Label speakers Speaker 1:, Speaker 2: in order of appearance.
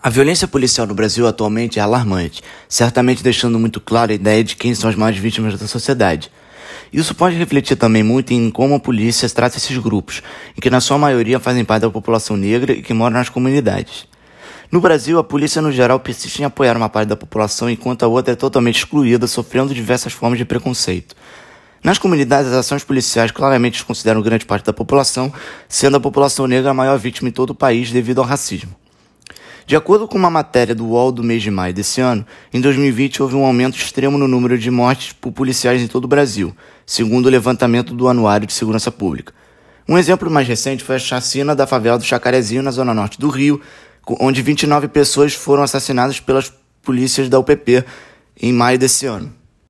Speaker 1: A violência policial no Brasil atualmente é alarmante, certamente deixando muito clara a ideia de quem são as maiores vítimas da sociedade. Isso pode refletir também muito em como a polícia trata esses grupos, em que na sua maioria fazem parte da população negra e que moram nas comunidades. No Brasil, a polícia no geral persiste em apoiar uma parte da população enquanto a outra é totalmente excluída, sofrendo diversas formas de preconceito. Nas comunidades, as ações policiais claramente consideram grande parte da população, sendo a população negra a maior vítima em todo o país devido ao racismo. De acordo com uma matéria do UOL do mês de maio desse ano, em 2020 houve um aumento extremo no número de mortes por policiais em todo o Brasil, segundo o levantamento do Anuário de Segurança Pública. Um exemplo mais recente foi a chacina da favela do Chacarezinho, na zona norte do Rio, onde 29 pessoas foram assassinadas pelas polícias da UPP em maio desse ano.